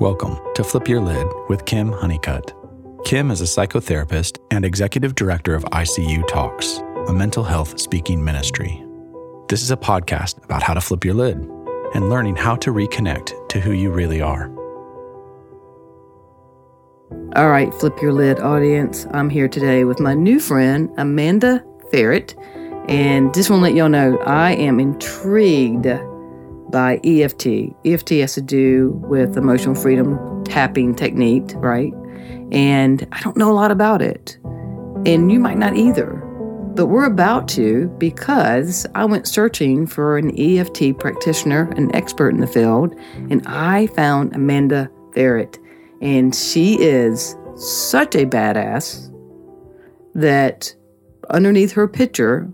Welcome to Flip Your Lid with Kim Honeycutt. Kim is a psychotherapist and executive director of ICU Talks, a mental health speaking ministry. This is a podcast about how to flip your lid and learning how to reconnect to who you really are. All right, Flip Your Lid audience. I'm here today with my new friend, Amanda Ferret. And just want to let y'all know I am intrigued by EFT. EFT has to do with emotional freedom tapping technique, right? And I don't know a lot about it. And you might not either. But we're about to because I went searching for an EFT practitioner, an expert in the field, and I found Amanda Ferret. And she is such a badass that underneath her picture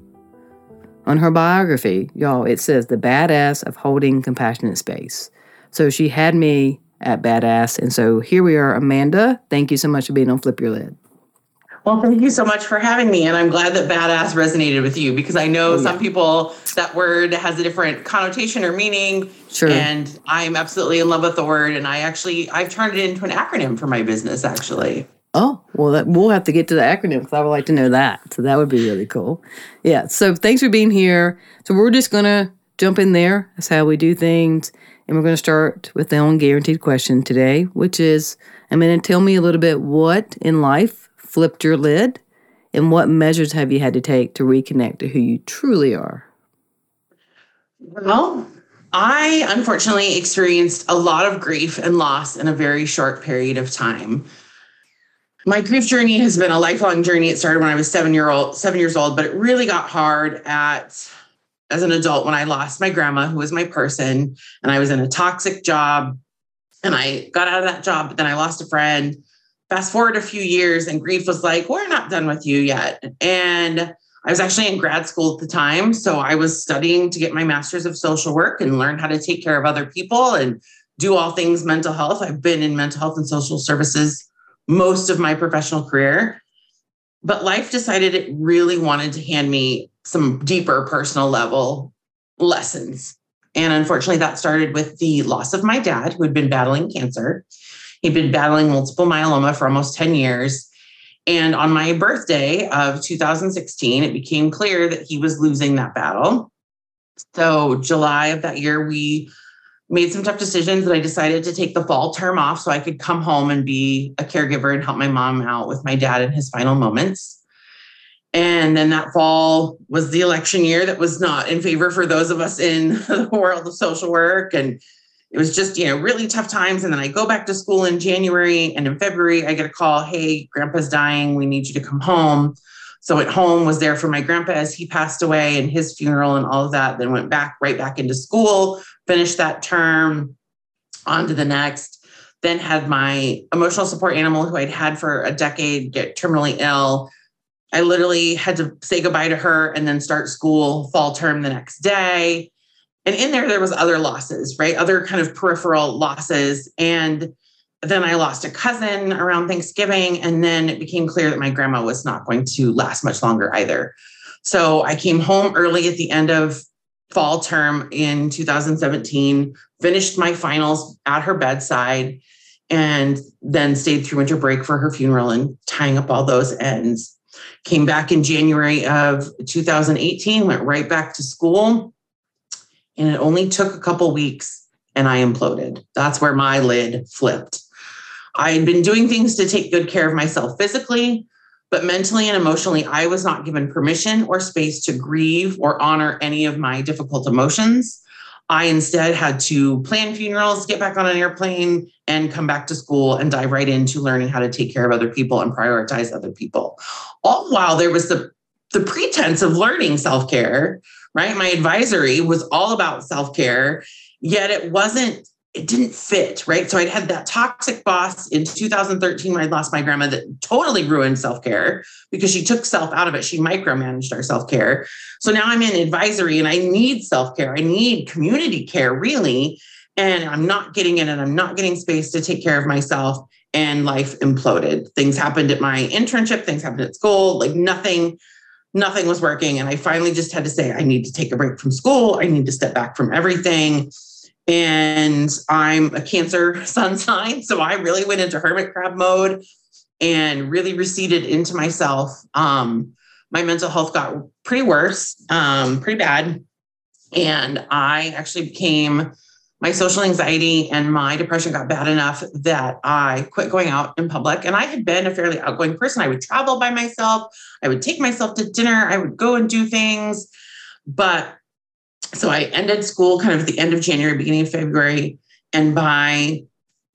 on her biography, y'all, it says the badass of holding compassionate space. So she had me at badass. And so here we are, Amanda. Thank you so much for being on Flip Your Lid. Well, thank you so much for having me. And I'm glad that badass resonated with you because I know oh, yeah. some people that word has a different connotation or meaning. Sure. And I'm absolutely in love with the word. And I actually, I've turned it into an acronym for my business, actually. Oh, well, that, we'll have to get to the acronym because I would like to know that. So that would be really cool. Yeah. So thanks for being here. So we're just going to jump in there. That's how we do things. And we're going to start with the unguaranteed question today, which is I'm going to tell me a little bit what in life flipped your lid and what measures have you had to take to reconnect to who you truly are? Well, I unfortunately experienced a lot of grief and loss in a very short period of time my grief journey has been a lifelong journey. It started when I was seven year old, seven years old, but it really got hard at as an adult when I lost my grandma, who was my person, and I was in a toxic job. And I got out of that job, but then I lost a friend. Fast forward a few years, and grief was like, We're not done with you yet. And I was actually in grad school at the time. So I was studying to get my master's of social work and learn how to take care of other people and do all things mental health. I've been in mental health and social services most of my professional career. But life decided it really wanted to hand me some deeper personal level lessons. And unfortunately, that started with the loss of my dad, who had been battling cancer. He'd been battling multiple myeloma for almost 10 years. And on my birthday of 2016, it became clear that he was losing that battle. So, July of that year, we made some tough decisions and I decided to take the fall term off so I could come home and be a caregiver and help my mom out with my dad in his final moments. And then that fall was the election year that was not in favor for those of us in the world of social work. And it was just, you know, really tough times. And then I go back to school in January and in February, I get a call Hey, grandpa's dying. We need you to come home. So at home was there for my grandpa as he passed away and his funeral and all of that. Then went back right back into school, finished that term, on to the next. Then had my emotional support animal who I'd had for a decade get terminally ill. I literally had to say goodbye to her and then start school fall term the next day. And in there, there was other losses, right? Other kind of peripheral losses. And then I lost a cousin around Thanksgiving. And then it became clear that my grandma was not going to last much longer either. So I came home early at the end of fall term in 2017, finished my finals at her bedside, and then stayed through winter break for her funeral and tying up all those ends. Came back in January of 2018, went right back to school. And it only took a couple weeks and I imploded. That's where my lid flipped. I had been doing things to take good care of myself physically, but mentally and emotionally, I was not given permission or space to grieve or honor any of my difficult emotions. I instead had to plan funerals, get back on an airplane, and come back to school and dive right into learning how to take care of other people and prioritize other people. All while there was the, the pretense of learning self care, right? My advisory was all about self care, yet it wasn't it didn't fit, right? So I'd had that toxic boss in 2013 when I lost my grandma that totally ruined self care because she took self out of it. She micromanaged our self care. So now I'm in advisory and I need self care. I need community care, really. And I'm not getting it and I'm not getting space to take care of myself. And life imploded. Things happened at my internship, things happened at school, like nothing. Nothing was working. And I finally just had to say, I need to take a break from school. I need to step back from everything And I'm a Cancer sun sign. So I really went into hermit crab mode and really receded into myself. Um, my mental health got pretty worse, um, pretty bad. And I actually became my social anxiety and my depression got bad enough that I quit going out in public. And I had been a fairly outgoing person. I would travel by myself, I would take myself to dinner, I would go and do things. But so I ended school kind of at the end of January, beginning of February. And by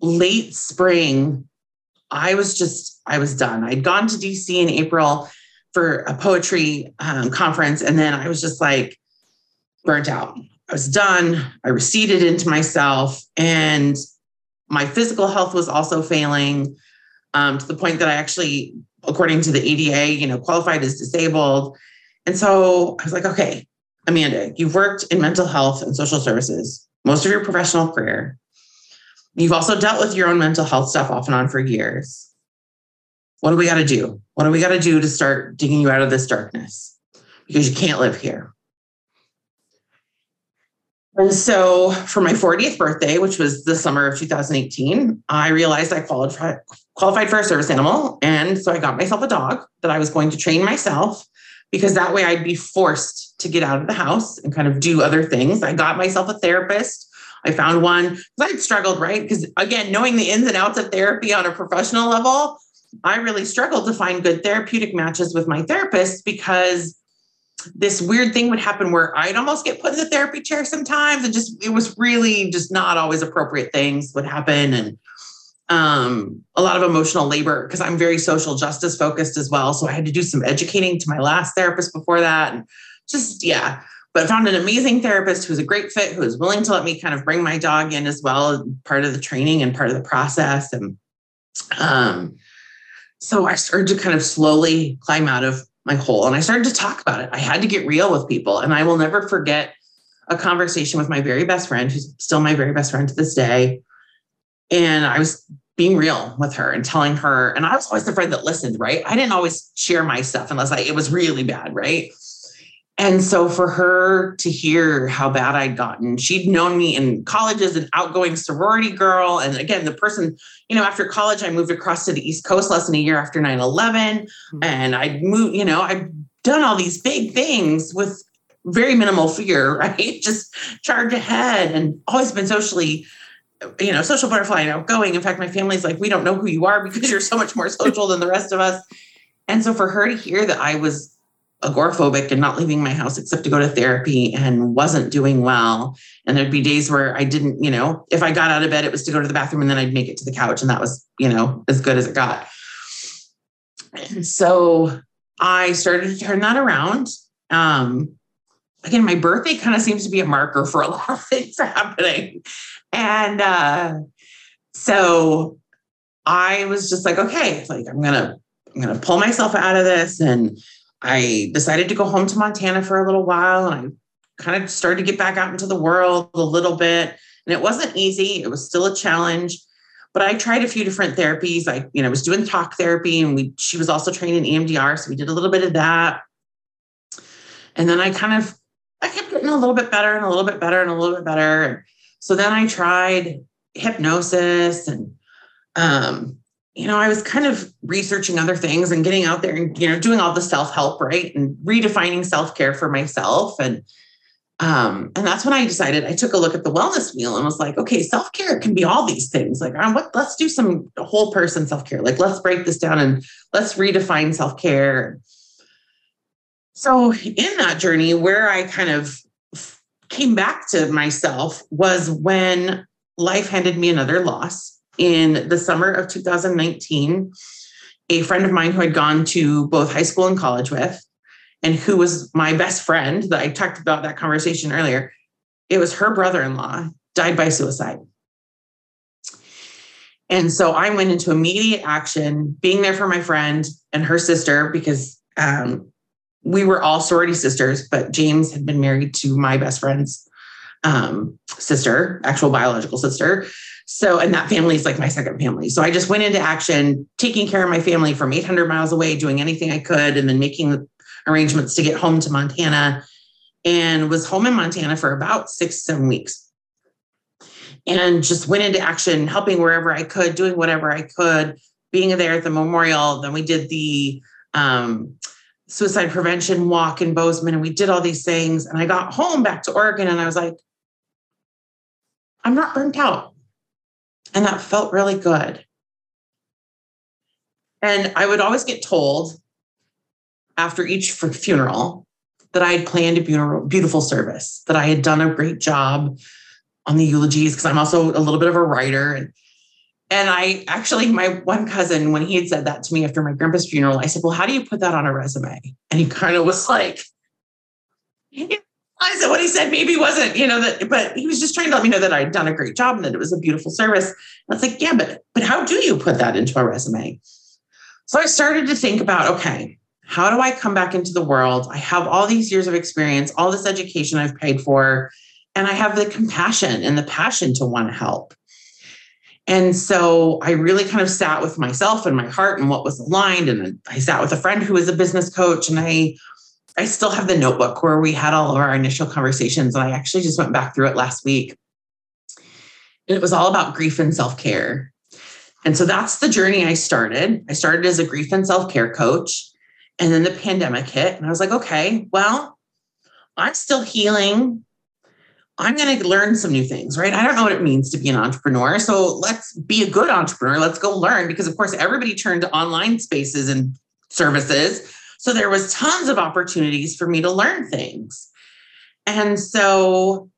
late spring, I was just, I was done. I'd gone to DC in April for a poetry um, conference. And then I was just like burnt out. I was done. I receded into myself, and my physical health was also failing um, to the point that I actually, according to the ADA, you know, qualified as disabled. And so I was like, okay, Amanda, you've worked in mental health and social services most of your professional career. You've also dealt with your own mental health stuff off and on for years. What do we got to do? What do we got to do to start digging you out of this darkness? Because you can't live here. And so for my 40th birthday, which was the summer of 2018, I realized I qualified, qualified for a service animal. And so I got myself a dog that I was going to train myself because that way I'd be forced to get out of the house and kind of do other things. I got myself a therapist. I found one because I'd struggled, right? Because again, knowing the ins and outs of therapy on a professional level, I really struggled to find good therapeutic matches with my therapist because this weird thing would happen where I'd almost get put in the therapy chair sometimes and just it was really just not always appropriate things would happen and um, a lot of emotional labor because I'm very social justice focused as well. So I had to do some educating to my last therapist before that. And just, yeah. But found an amazing therapist who's a great fit, who was willing to let me kind of bring my dog in as well, part of the training and part of the process. And um, so I started to kind of slowly climb out of my hole. And I started to talk about it. I had to get real with people. And I will never forget a conversation with my very best friend, who's still my very best friend to this day. And I was being real with her and telling her, and I was always the friend that listened, right? I didn't always share my stuff unless I, it was really bad, right? And so for her to hear how bad I'd gotten, she'd known me in college as an outgoing sorority girl. And again, the person, you know, after college, I moved across to the East Coast less than a year after 9 11. Mm-hmm. And I'd moved, you know, I'd done all these big things with very minimal fear, right? Just charge ahead and always been socially, you know, social butterfly and outgoing. In fact, my family's like, we don't know who you are because you're so much more social than the rest of us. And so for her to hear that I was agoraphobic and not leaving my house except to go to therapy and wasn't doing well. And there'd be days where I didn't, you know, if I got out of bed, it was to go to the bathroom and then I'd make it to the couch. And that was, you know, as good as it got. And so I started to turn that around. Um, again, my birthday kind of seems to be a marker for a lot of things happening. And uh, so I was just like, okay, like I'm gonna, I'm gonna pull myself out of this and I decided to go home to Montana for a little while and I kind of started to get back out into the world a little bit. And it wasn't easy, it was still a challenge. But I tried a few different therapies. I, you know, was doing talk therapy and we she was also trained in EMDR. So we did a little bit of that. And then I kind of I kept getting a little bit better and a little bit better and a little bit better. So then I tried hypnosis and um, you know, I was kind of researching other things and getting out there and, you know, doing all the self-help, right? And redefining self-care for myself. And um, and that's when I decided I took a look at the wellness wheel and was like, okay, self-care can be all these things. Like, what let's do some whole person self-care. Like, let's break this down and let's redefine self-care. So in that journey, where I kind of came back to myself was when life handed me another loss in the summer of 2019, a friend of mine who had gone to both high school and college with, and who was my best friend that I talked about that conversation earlier, it was her brother in law died by suicide. And so I went into immediate action, being there for my friend and her sister, because um, we were all sorority sisters, but James had been married to my best friend's um, sister, actual biological sister. So, and that family is like my second family. So I just went into action, taking care of my family from 800 miles away, doing anything I could, and then making arrangements to get home to Montana and was home in Montana for about six, seven weeks. and just went into action, helping wherever I could, doing whatever I could, being there at the memorial. Then we did the um, suicide prevention walk in Bozeman, and we did all these things. And I got home back to Oregon, and I was like, I'm not burnt out. And that felt really good. And I would always get told after each funeral that I had planned a beautiful service, that I had done a great job on the eulogies, because I'm also a little bit of a writer. And and I actually, my one cousin, when he had said that to me after my grandpa's funeral, I said, Well, how do you put that on a resume? And he kind of was like, I said what he said maybe wasn't, you know, that, but he was just trying to let me know that I'd done a great job and that it was a beautiful service. And I was like, yeah, but but how do you put that into a resume? So I started to think about, okay, how do I come back into the world? I have all these years of experience, all this education I've paid for, and I have the compassion and the passion to want to help. And so I really kind of sat with myself and my heart and what was aligned. And I sat with a friend who was a business coach, and I I still have the notebook where we had all of our initial conversations. And I actually just went back through it last week. And it was all about grief and self-care. And so that's the journey I started. I started as a grief and self-care coach. And then the pandemic hit. And I was like, okay, well, I'm still healing. I'm going to learn some new things, right? I don't know what it means to be an entrepreneur. So let's be a good entrepreneur. Let's go learn because, of course, everybody turned to online spaces and services. So there was tons of opportunities for me to learn things. And so,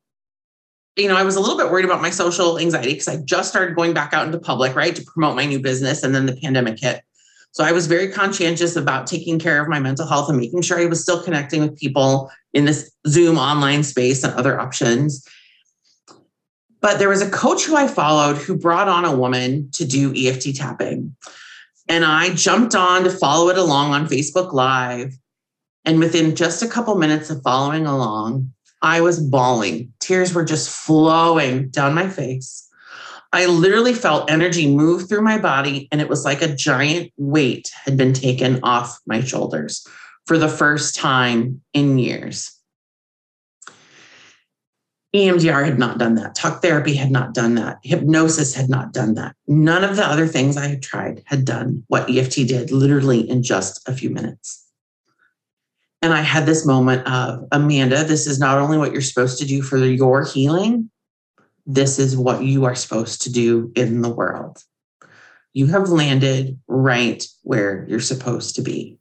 you know, I was a little bit worried about my social anxiety because I just started going back out into public, right, to promote my new business. And then the pandemic hit. So I was very conscientious about taking care of my mental health and making sure I was still connecting with people in this Zoom online space and other options. But there was a coach who I followed who brought on a woman to do EFT tapping. And I jumped on to follow it along on Facebook Live. And within just a couple minutes of following along, I was bawling. Tears were just flowing down my face. I literally felt energy move through my body, and it was like a giant weight had been taken off my shoulders for the first time in years. EMDR had not done that. Talk therapy had not done that. Hypnosis had not done that. None of the other things I had tried had done what EFT did literally in just a few minutes. And I had this moment of Amanda, this is not only what you're supposed to do for your healing, this is what you are supposed to do in the world. You have landed right where you're supposed to be.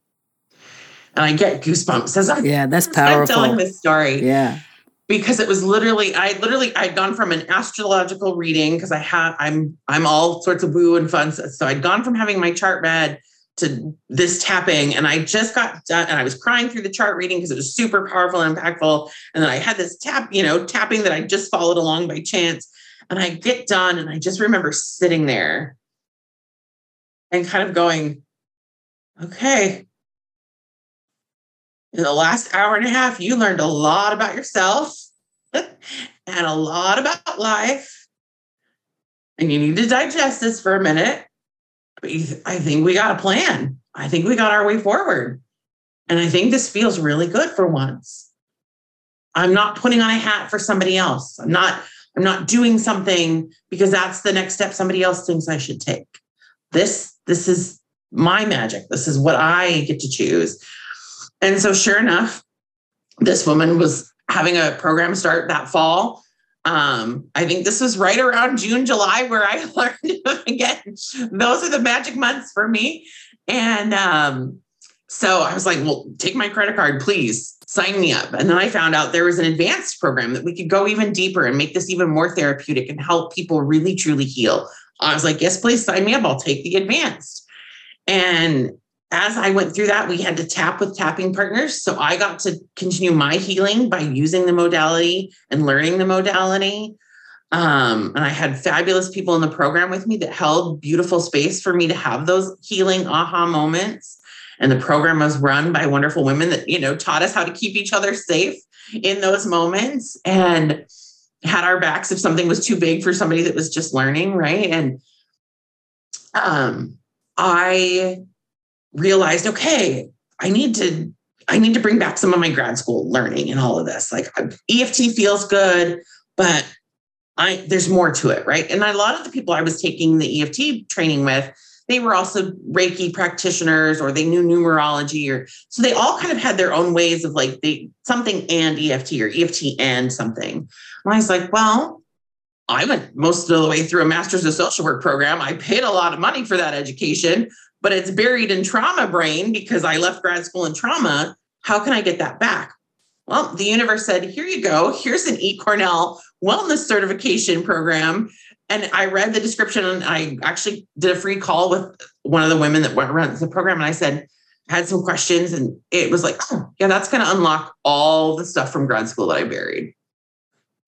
And I get goosebumps as I yeah, that's powerful. I'm telling this story. Yeah, because it was literally I literally I'd gone from an astrological reading because I have I'm I'm all sorts of woo and fun. So I'd gone from having my chart read to this tapping and I just got done and I was crying through the chart reading because it was super powerful and impactful. And then I had this tap, you know, tapping that I just followed along by chance. And I get done and I just remember sitting there and kind of going, okay. In the last hour and a half, you learned a lot about yourself and a lot about life. And you need to digest this for a minute but I think we got a plan. I think we got our way forward. And I think this feels really good for once. I'm not putting on a hat for somebody else. I'm not I'm not doing something because that's the next step somebody else thinks I should take. This this is my magic. This is what I get to choose. And so sure enough, this woman was having a program start that fall um, I think this was right around June, July, where I learned again, those are the magic months for me. And um, so I was like, well, take my credit card, please sign me up. And then I found out there was an advanced program that we could go even deeper and make this even more therapeutic and help people really, truly heal. I was like, yes, please sign me up. I'll take the advanced. And as I went through that, we had to tap with tapping partners. So I got to continue my healing by using the modality and learning the modality. Um, and I had fabulous people in the program with me that held beautiful space for me to have those healing aha moments. And the program was run by wonderful women that, you know, taught us how to keep each other safe in those moments and had our backs if something was too big for somebody that was just learning. Right. And um, I realized, okay, I need to I need to bring back some of my grad school learning and all of this. Like EFT feels good, but I there's more to it, right? And a lot of the people I was taking the EFT training with, they were also Reiki practitioners or they knew numerology or so they all kind of had their own ways of like they something and EFT or EFT and something. And I was like, well, I went most of the way through a master's of social work program. I paid a lot of money for that education, but it's buried in trauma brain because I left grad school in trauma. How can I get that back? Well, the universe said, here you go. Here's an eCornell wellness certification program. And I read the description and I actually did a free call with one of the women that runs the program. And I said, had some questions and it was like, oh, yeah, that's going to unlock all the stuff from grad school that I buried.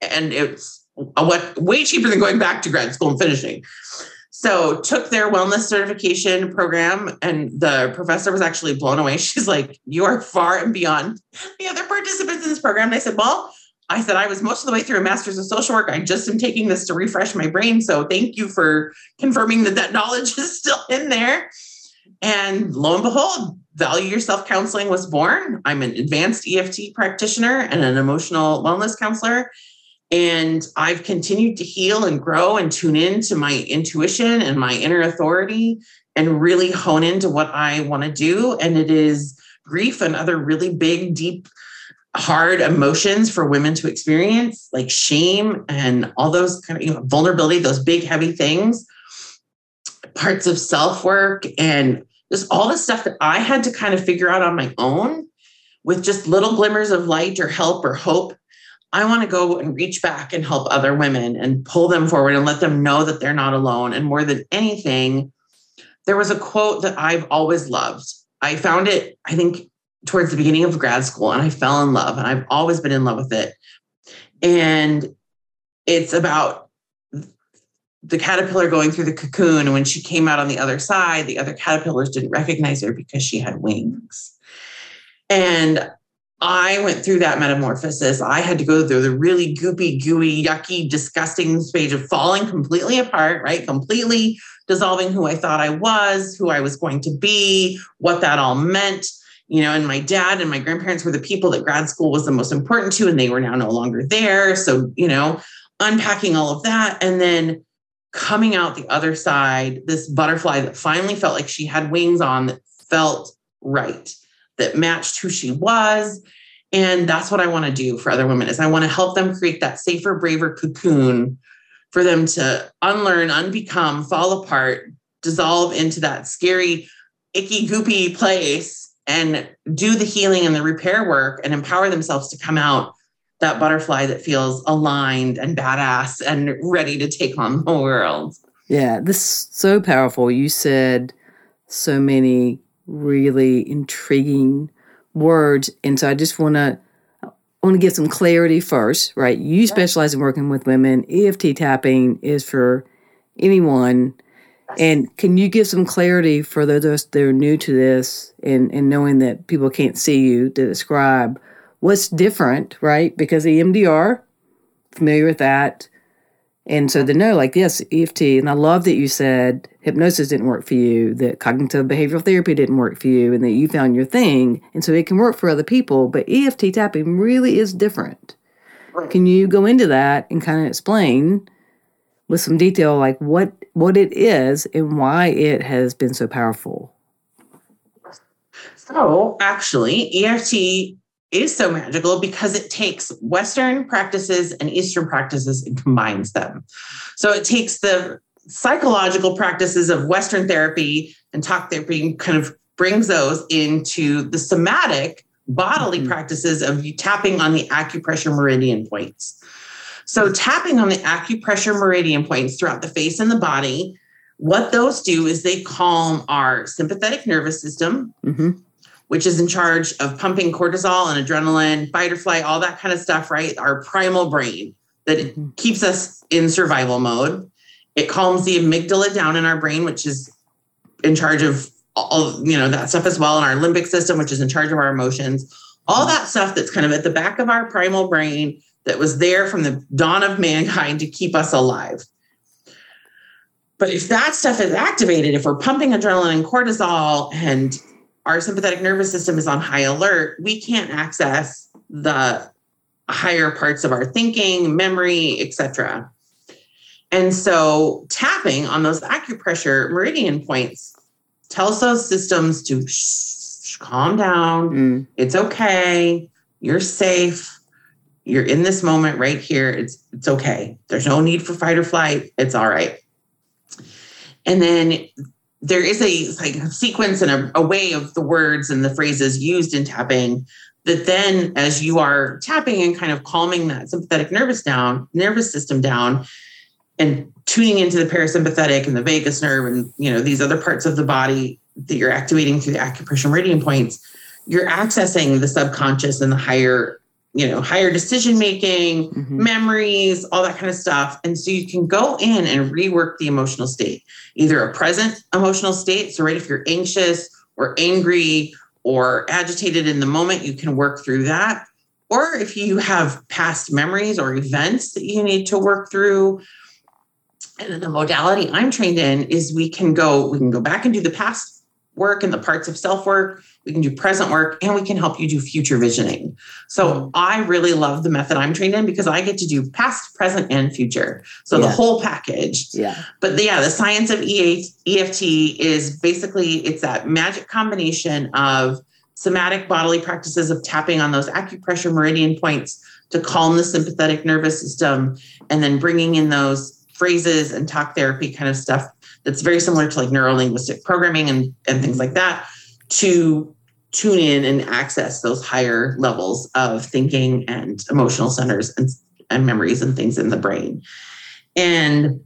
And it's way cheaper than going back to grad school and finishing. So took their wellness certification program and the professor was actually blown away. She's like, you are far and beyond the other participants in this program. And I said, well, I said, I was most of the way through a master's of social work. I just am taking this to refresh my brain. So thank you for confirming that that knowledge is still in there. And lo and behold, Value Yourself Counseling was born. I'm an advanced EFT practitioner and an emotional wellness counselor. And I've continued to heal and grow and tune in to my intuition and my inner authority and really hone into what I want to do. And it is grief and other really big, deep, hard emotions for women to experience, like shame and all those kind of you know, vulnerability, those big, heavy things, parts of self work, and just all the stuff that I had to kind of figure out on my own with just little glimmers of light or help or hope I want to go and reach back and help other women and pull them forward and let them know that they're not alone. And more than anything, there was a quote that I've always loved. I found it, I think, towards the beginning of grad school, and I fell in love, and I've always been in love with it. And it's about the caterpillar going through the cocoon. And when she came out on the other side, the other caterpillars didn't recognize her because she had wings. And I went through that metamorphosis. I had to go through the really goopy, gooey, yucky, disgusting stage of falling completely apart, right? Completely dissolving who I thought I was, who I was going to be, what that all meant. You know, and my dad and my grandparents were the people that grad school was the most important to, and they were now no longer there. So, you know, unpacking all of that and then coming out the other side, this butterfly that finally felt like she had wings on that felt right that matched who she was. And that's what i want to do for other women is i want to help them create that safer braver cocoon for them to unlearn unbecome fall apart dissolve into that scary icky goopy place and do the healing and the repair work and empower themselves to come out that butterfly that feels aligned and badass and ready to take on the world. Yeah this is so powerful. You said so many really intriguing words. And so I just want to I want to give some clarity first, right? You specialize in working with women. EFT tapping is for anyone. And can you give some clarity for those that are new to this and, and knowing that people can't see you to describe what's different, right? Because EMDR, familiar with that. And so the no, like, yes, EFT, and I love that you said hypnosis didn't work for you, that cognitive behavioral therapy didn't work for you, and that you found your thing. And so it can work for other people, but EFT tapping really is different. Right. Can you go into that and kind of explain with some detail, like what what it is and why it has been so powerful? So actually, EFT is so magical because it takes Western practices and Eastern practices and combines them. So it takes the psychological practices of Western therapy and talk therapy and kind of brings those into the somatic bodily mm-hmm. practices of you tapping on the acupressure meridian points. So tapping on the acupressure meridian points throughout the face and the body, what those do is they calm our sympathetic nervous system. Mm-hmm which is in charge of pumping cortisol and adrenaline, fight or flight, all that kind of stuff, right? Our primal brain that mm-hmm. keeps us in survival mode. It calms the amygdala down in our brain, which is in charge of all, you know, that stuff as well, and our limbic system, which is in charge of our emotions. All that stuff that's kind of at the back of our primal brain that was there from the dawn of mankind to keep us alive. But if that stuff is activated, if we're pumping adrenaline and cortisol and our sympathetic nervous system is on high alert, we can't access the higher parts of our thinking, memory, etc. And so tapping on those acupressure meridian points tells those systems to shh, calm down. Mm. It's okay. You're safe. You're in this moment right here. It's it's okay. There's no need for fight or flight. It's all right. And then there is a like a sequence and a, a way of the words and the phrases used in tapping that then as you are tapping and kind of calming that sympathetic nervous down nervous system down and tuning into the parasympathetic and the vagus nerve and you know these other parts of the body that you're activating through the acupressure meridian points you're accessing the subconscious and the higher you know higher decision making Mhm. memories all that kind of stuff. And so you can go in and rework the emotional state either a present emotional state. So right if you're anxious or angry or agitated in the moment you can work through that. Or if you have past memories or events that you need to work through and then the modality i'm trained in is we can go we can go back and do the past work and the parts of self work we can do present work and we can help you do future visioning. So mm-hmm. i really love the method i'm trained in because i get to do past present and future. So the whole package. Yeah. but the, yeah, the science of EFT is basically it's that magic combination of somatic bodily practices of tapping on those acupressure meridian points to calm the sympathetic nervous system, and then bringing in those phrases and talk therapy kind of stuff that's very similar to like neuro linguistic programming and and things like that to tune in and access those higher levels of thinking and emotional centers and, and memories and things in the brain. And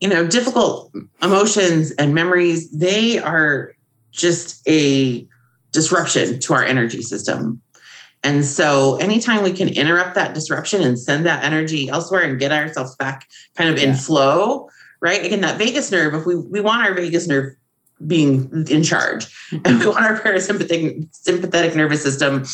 you know, difficult emotions and memories, they are just a disruption to our energy system. And so, anytime we can interrupt that disruption and send that energy elsewhere and get ourselves back kind of in Yeah. flow, right? Again, that vagus nerve, if we, we want our vagus nerve being in charge and we want our parasympathetic sympathetic nervous system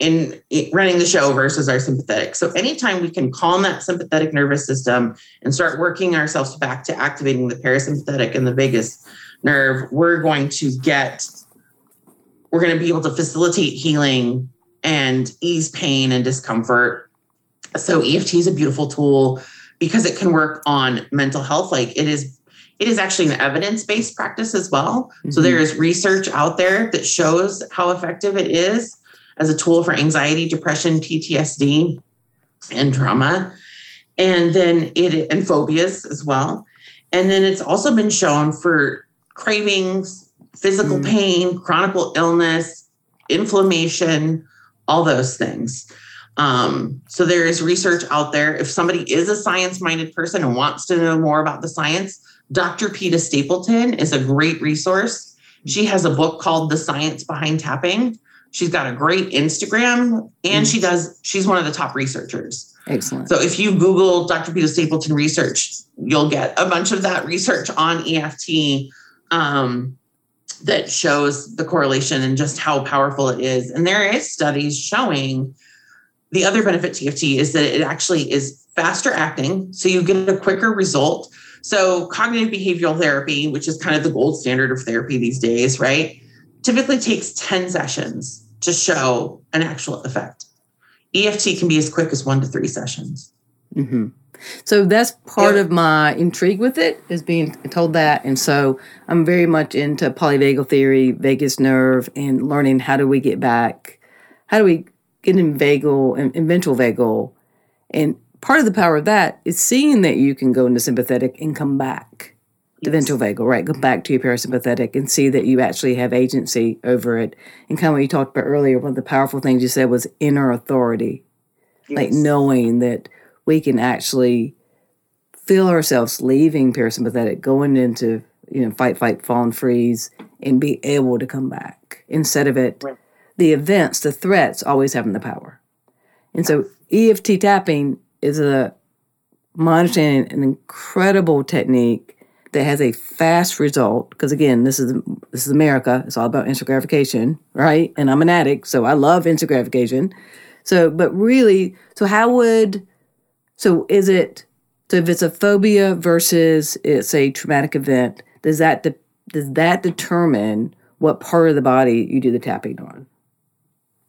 in running the show versus our sympathetic. So anytime we can calm that sympathetic nervous system and start working ourselves back to activating the parasympathetic and the vagus nerve, we're going to get we're going to be able to facilitate healing and ease pain and discomfort. So EFT is a beautiful tool because it can work on mental health like it is it is actually an evidence-based practice as well. So Mhm. there is research out there that shows how effective it is as a tool for anxiety, depression, PTSD, and trauma. And then it and phobias as well. And then it's also been shown for cravings, physical Mm. pain, chronic illness, inflammation, all those things. Um, so there is research out there. If somebody is a science-minded person and wants to know more about the science, Dr. Peta Stapleton is a great resource. She has a book called The Science Behind Tapping. She's got a great Instagram and she does, she's one of the top researchers. Excellent. So if you Google Dr. Peta Stapleton research, you'll get a bunch of that research on EFT um, that shows the correlation and just how powerful it is. And there is studies showing the other benefit to EFT is that it actually is faster acting, so you get a quicker result. So cognitive behavioral therapy, which is kind of the gold standard of therapy these days, right? Typically takes 10 sessions to show an actual effect. EFT can be as quick as one to three sessions. hmm So that's part Yeah. of my intrigue with it is being told that, and so I'm very much into polyvagal theory, vagus nerve, and learning how do we get back, how do we get in vagal and ventral vagal, and part of the power of that is seeing that you can go into sympathetic and come back to ventral vagal, right? Go back to your parasympathetic and see that you actually have agency over it. And kind of what you talked about earlier, one of the powerful things you said was inner authority like knowing that we can actually feel ourselves leaving parasympathetic, going into you know fight, fight, fall, and freeze, and be able to come back instead of it. Right. The events, the threats, always having the power, and so EFT tapping is a, my understanding, an incredible technique that has a fast result. Because again, this is this is America. It's all about instant gratification, right? And I'm an addict, so I love instant gratification. So, but really, so how would, so is it, so if it's a phobia versus it's a traumatic event, does that, de- does that determine what part of the body you do the tapping on?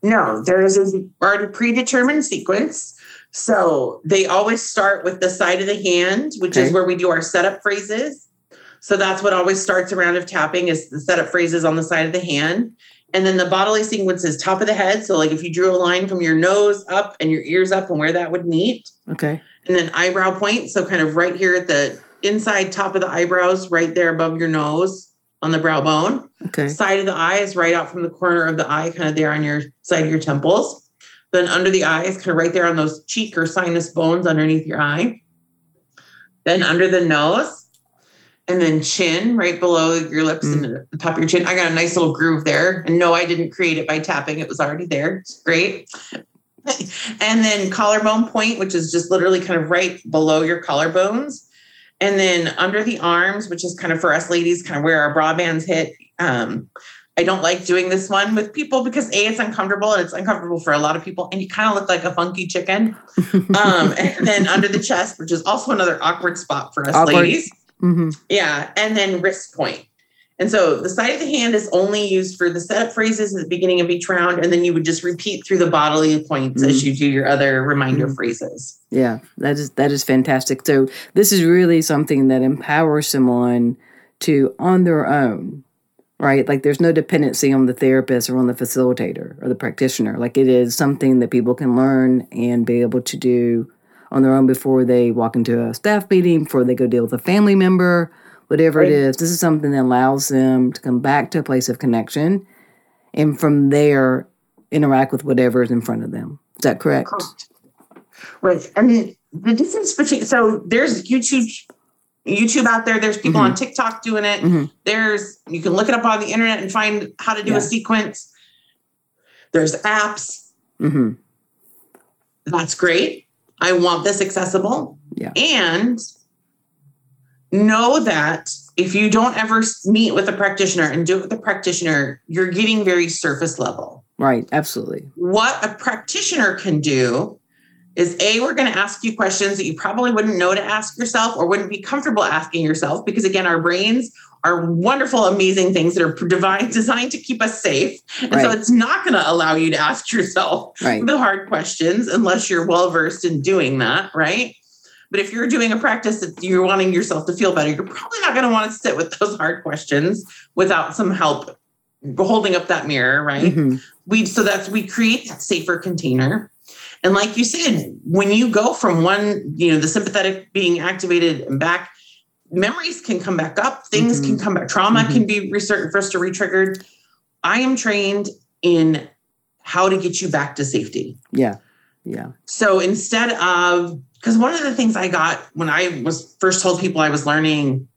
No, there is a already predetermined sequence. So they always start with the side of the hand, which Okay. is where we do our setup phrases. So that's what always starts a round of tapping is the setup phrases on the side of the hand. And then the bodily sequence is top of the head. So like if you drew a line from your nose up and your ears up and where that would meet. Okay. And then eyebrow point. So kind of right here at the inside top of the eyebrows, right there above your nose on the brow bone. Okay. Side of the eye is right out from the corner of the eye, kind of there on your side of your temples. Then under the eyes, kind of right there on those cheek or sinus bones underneath your eye. Then under the nose. And then chin right below your lips and the top of your chin. I got a nice little groove there. And no, I didn't create it by tapping. It was already there. It's great. and then collarbone point, which is just literally kind of right below your collarbones. And then under the arms, which is kind of for us ladies, kind of where our bra bands hit. Um, I don't like doing this one with people because A, it's uncomfortable and it's uncomfortable for a lot of people. And you kind of look like a funky chicken. Um, and then under the chest, which is also another awkward spot for us Awkward. ladies. hmm Yeah. And then wrist point. And so the side of the hand is only used for the setup phrases at the beginning of each round. And then you would just repeat through the bodily points as you do your other reminder Mhm. phrases. Yeah, that is that is fantastic. So this is really something that empowers someone to on their own, right? Like there's no dependency on the therapist or on the facilitator or the practitioner. Like it is something that people can learn and be able to do on their own before they walk into a staff meeting, before they go deal with a family member, whatever it Right. is. This is something that allows them to come back to a place of connection and from there interact with whatever is in front of them. Is that correct? Correct. Right. And the, the difference between so there's YouTube YouTube out there, there's people on TikTok doing it. Mhm. There's you can look it up on the internet and find how to do Yeah. a sequence. There's apps. hmm That's great. I want this accessible. Yeah. And know that if you don't ever meet with a practitioner and do it with a practitioner, you're getting very surface level. Right, absolutely. What a practitioner can do is A, we're going to ask you questions that you probably wouldn't know to ask yourself or wouldn't be comfortable asking yourself because, again, our brains are wonderful, amazing things that are divine, designed to keep us safe. And so it's not going to allow you to ask yourself Right. the hard questions unless you're well versed in doing that, right? But if you're doing a practice that you're wanting yourself to feel better, you're probably not going to want to sit with those hard questions without some help holding up that mirror, right? Mhm. We so that's we create that safer container. And like you said, when you go from one, you know, the sympathetic being activated and back, memories can come back up, things can mm-hmm. come back, trauma mm-hmm. can be resurfaced or re-triggered. I am trained in how to get you back to safety. Yeah. Yeah. So instead of, because one of the things I got when I was first told people I was learning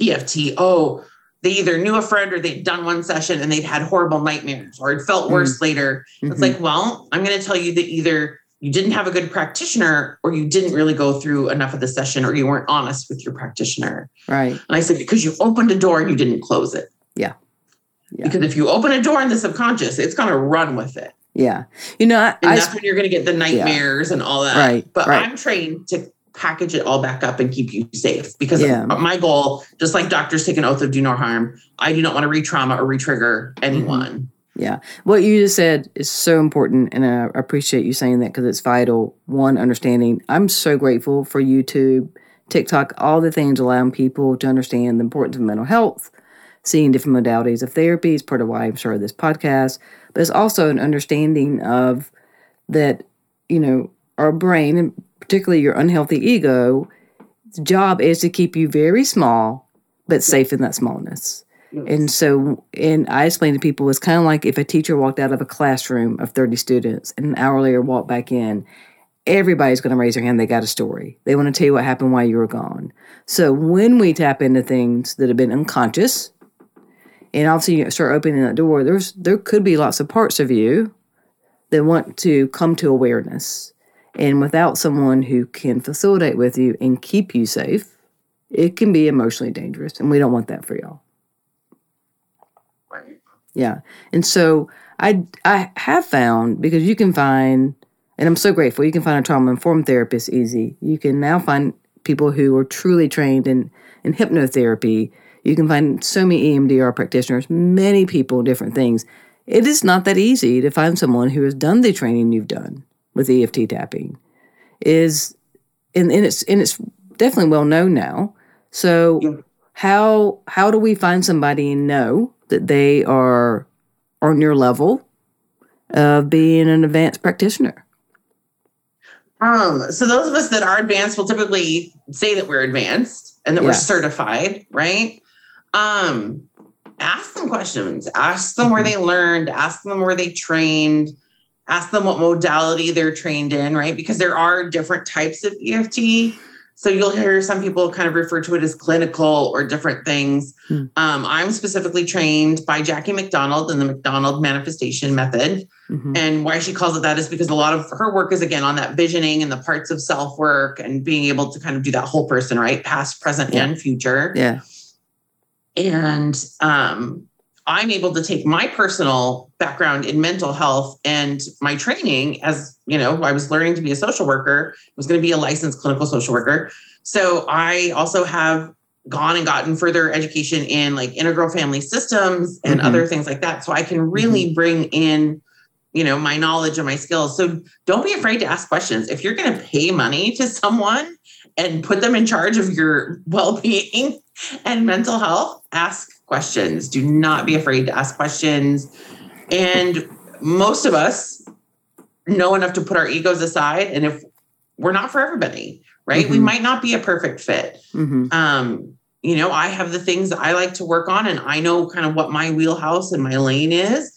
EFT, oh, they either knew a friend or they'd done one session and they'd had horrible nightmares or it felt worse later. It's Mhm. like, well, I'm going to tell you that either you didn't have a good practitioner or you didn't really go through enough of the session or you weren't honest with your practitioner. right. And I said, because you opened a door and you didn't close it. Yeah. Yeah. Because if you open a door in the subconscious, it's going to run with it. Yeah. You know, I, And I that's when you're going to get the nightmares and all that. Right, But right. I'm trained to package it all back up and keep you safe because Yeah. my goal, just like doctors take an oath of do no harm, I do not want to re trauma or re trigger Mm-hmm. anyone. Yeah. What you just said is so important. And I appreciate you saying that because it's vital. One, understanding. I'm so grateful for YouTube, TikTok, all the things allowing people to understand the importance of mental health, seeing different modalities of therapy is part of why I'm started this podcast. But it's also an understanding of that, you know, our brain, and particularly your unhealthy ego, its job is to keep you very small, but safe in that smallness. And so, and I explain to people, it's kind of like if a teacher walked out of a classroom of 30 students and an hour later walked back in, everybody's going to raise their hand. They got a story. They want to tell you what happened while you were gone. So when we tap into things that have been unconscious, and obviously you start opening that door, there's there could be lots of parts of you that want to come to awareness. And without someone who can facilitate with you and keep you safe, it can be emotionally dangerous. And we don't want that for y'all. Right. Yeah. And so I I have found because you can find and I'm so grateful you can find a trauma informed therapist easy. You can now find people who are truly trained in in hypnotherapy. You can find so many EMDR practitioners, many people, different things. It is not that easy to find someone who has done the training you've done with EFT tapping. is, and, and it's and it's definitely well known now. So Yeah. how how do we find somebody and know that they are on your level of being an advanced practitioner? Um, so those of us that are advanced will typically say that we're advanced and that we're certified, right? Um, ask them questions, ask them where they learned, ask them where they trained, ask them what modality they're trained in, right? Because there are different types of EFT. So you'll hear some people kind of refer to it as clinical or different things. Hmm. Um, I'm specifically trained by Jackie McDonald in the McDonald manifestation method. Mhm. And why she calls it that is because a lot of her work is again on that visioning and the parts of self work and being able to kind of do that whole person, right? Past, present, Yeah. and future. Yeah. And um, I'm able to take my personal background in mental health and my training as, you know, I was learning to be a social worker, I was going to be a licensed clinical social worker. So I also have gone and gotten further education in like internal family systems and Mhm. other things like that. So I can really bring in, you know, my knowledge and my skills. So don't be afraid to ask questions. If you're going to pay money to someone and put them in charge of your well-being and mental health, ask questions. Do not be afraid to ask questions. And most of us know enough to put our egos aside. And if we're not for everybody, right? We Mhm. might not be a perfect fit. hmm Um, you know, I have the things that I like to work on, and I know kind of what my wheelhouse and my lane is.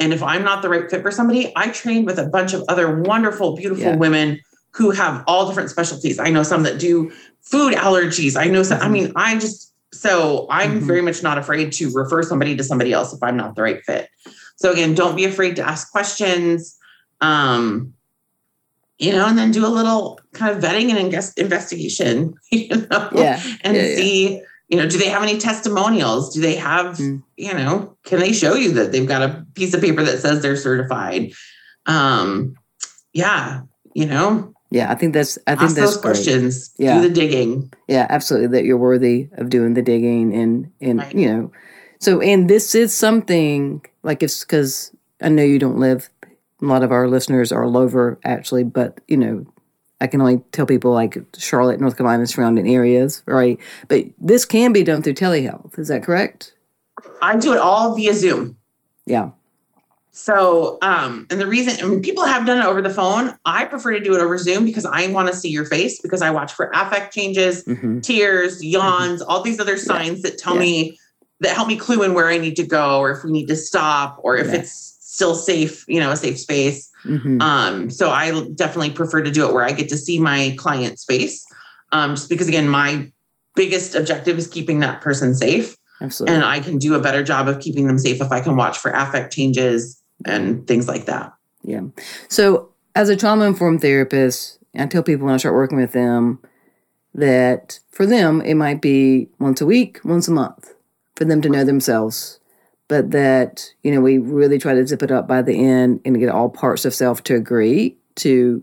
And if I'm not the right fit for somebody, I trained with a bunch of other wonderful, beautiful Yeah. women who have all different specialties. I know some that do food allergies. I know some, I Mhm. mean, I just, so I'm Mhm. very much not afraid to refer somebody to somebody else if I'm not the right fit. So again, don't be afraid to ask questions. Um, you know, and then do a little kind of vetting and invest- investigation, you know, Yeah. and Yeah, yeah. see, you know, do they have any testimonials? Do they have, Mm. you know, can they show you that they've got a piece of paper that says they're certified? Um, yeah, you know, Yeah. I think that's I think ask that's those great. questions, Yeah. do the digging. Yeah, absolutely. That you're worthy of doing the digging and and Right. you know, so and this is something like it's because I know you don't live. A lot of our listeners are all over actually, but you know, I can only tell people like Charlotte, North Carolina, surrounding areas, right? But this can be done through telehealth. Is that correct? I do it all via Zoom. Yeah. So, um, and the reason, I mean, people have done it over the phone. I prefer to do it over Zoom because I want to see your face because I watch for affect changes, hmm tears, yawns, all these other signs that tell Yeah. me that help me clue in where I need to go or if we need to stop or if Yeah. it's still safe, you know, a safe space. hmm Um, so I definitely prefer to do it where I get to see my client's face. Um, just because again, my biggest objective is keeping that person safe. Absolutely. And I can do a better job of keeping them safe if I can watch for affect changes and things like that. Yeah. So, as a trauma informed therapist, I tell people when I start working with them that for them, it might be once a week, once a month for them to know themselves. But that, you know, we really try to zip it up by the end and get all parts of self to agree to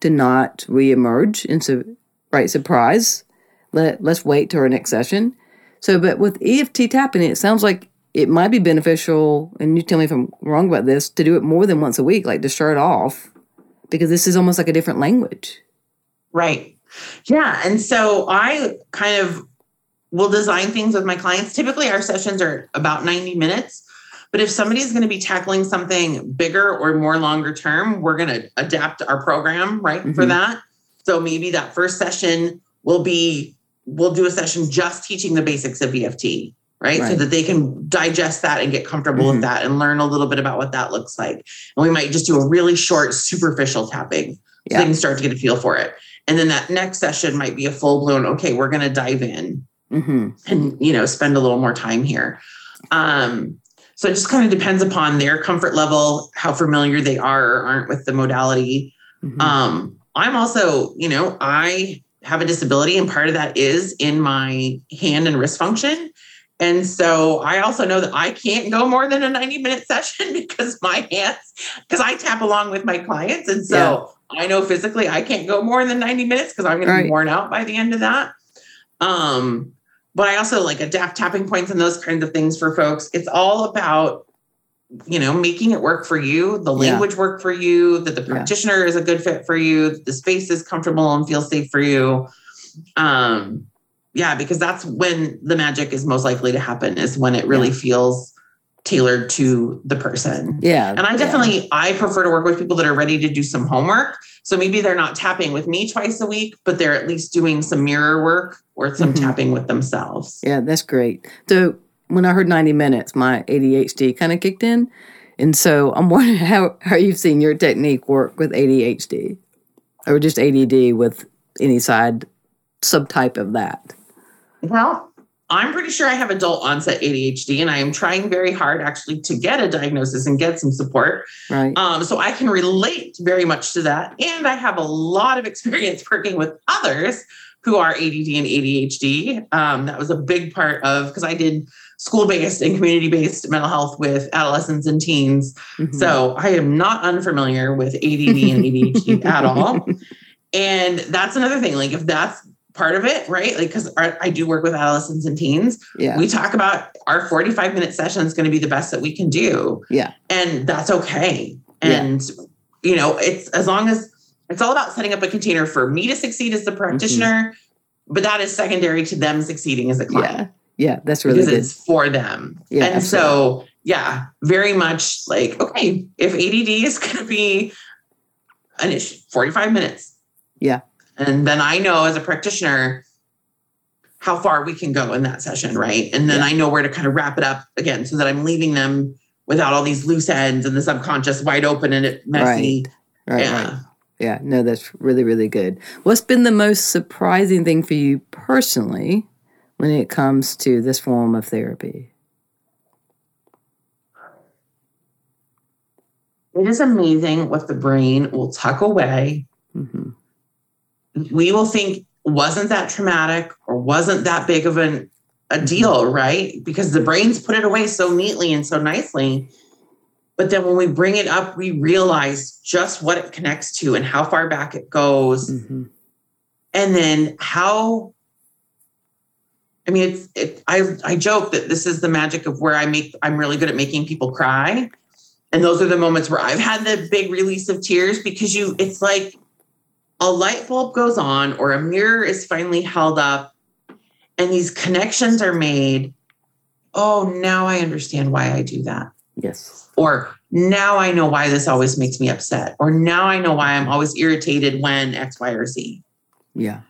to not reemerge into right surprise. Let let's wait till our next session. So, but with EFT tapping, it sounds like it might be beneficial, and you tell me if I'm wrong about this, to do it more than once a week, like to start off, because this is almost like a different language. Right. Yeah. And so I kind of will design things with my clients. Typically, our sessions are about 90 minutes. But if somebody's going to be tackling something bigger or more longer term, we're going to adapt our program, right, for Mhm. that. So maybe that first session will be, we'll do a session just teaching the basics of EFT, right? So that they can digest that and get comfortable Mhm. with that and learn a little bit about what that looks like. And we might just do a really short, superficial tapping so Yeah. they can start to get a feel for it. And then that next session might be a full blown, okay, we're going to dive in Mm-hmm. and, you know, spend a little more time here. Um, so it just kind of depends upon their comfort level, how familiar they are or aren't with the modality. Mm-hmm. Um, I'm also, you know, I have a disability, and part of that is in my hand and wrist function. And so I also know that I can't go more than a 90 minute session because my hands, because I tap along with my clients. And so I know physically I can't go more than 90 minutes because I'm going to be worn out by the end of that. Um, but I also like adapt tapping points and those kinds of things for folks. It's all about you know, making it work for you, the Yeah. language work for you, that the Yeah. practitioner is a good fit for you, that the space is comfortable and feels safe for you. Um, yeah, because that's when the magic is most likely to happen is when it really Yeah. feels tailored to the person. Yeah. And I yeah. definitely I prefer to work with people that are ready to do some homework. So maybe they're not tapping with me twice a week, but they're at least doing some mirror work or some Mhm. tapping with themselves. Yeah, that's great. So when I heard 90 minutes, my ADHD kind of kicked in. And so I'm wondering how, how you've seen your technique work with ADHD or just ADD with any side subtype of that. Well, I'm pretty sure I have adult onset ADHD, and I am trying very hard actually to get a diagnosis and get some support. Right. Um, so I can relate very much to that. And I have a lot of experience working with others who are ADD and ADHD. Um, that was a big part of because I did school based and community based mental health with adolescents and teens. Mhm. So I am not unfamiliar with ADD and ADHD at all. And that's another thing. Like if that's part of it, right? Like because I do work with adolescents and teens. yeah. We talk about our 45 minute session is going to be the best that we can do. Yeah. And that's okay. Yeah. And, you know, it's as long as it's all about setting up a container for me to succeed as the mm-hmm. practitioner, but that is secondary to them succeeding as a client yeah. Yeah. That's really because good. it's for them. Yeah, and so, yeah, very much like, okay, if ADD is going to be an issue, 45 minutes. Yeah. And then I know as a practitioner how far we can go in that session, right? And then Yeah. I know where to kind of wrap it up again so that I'm leaving them without all these loose ends and the subconscious wide open and it messy. Right. yeah. Right. Yeah. No, that's really, really good. What's been the most surprising thing for you personally when it comes to this form of therapy? It is amazing what the brain will tuck away hmm we will think wasn't that traumatic or wasn't that big of an a deal right? Because the brains put it away so neatly and so nicely. But then when we bring it up we realize just what it connects to and how far back it goes. Hmm and then how i mean it's it i i joke that this is the magic of where i make i'm really good at making people cry. And those are the moments where i've had the big release of tears because you it's like a light bulb goes on or a mirror is finally held up and these connections are made oh now i understand why i do that Yes. or now i know why this always makes me upset or now i know why i'm always irritated when x y or z Yeah.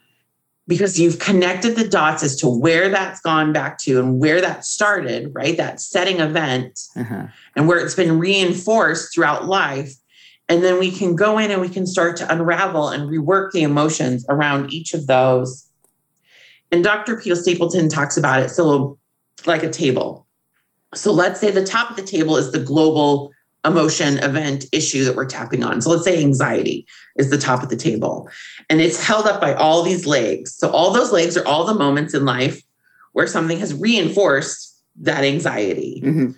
because you've connected the dots as to where that's gone back to and where that started, right? That setting event Uh-huh. and where it's been reinforced throughout life. And then we can go in and we can start to unravel and rework the emotions around each of those. And Dr. Peta Stapleton talks about it so like a table. So let's say the top of the table is the global emotion event issue that we're tapping on. So let's say anxiety is the top of the table and it's held up by all these legs. So all those legs are all the moments in life where something has reinforced that anxiety. hmm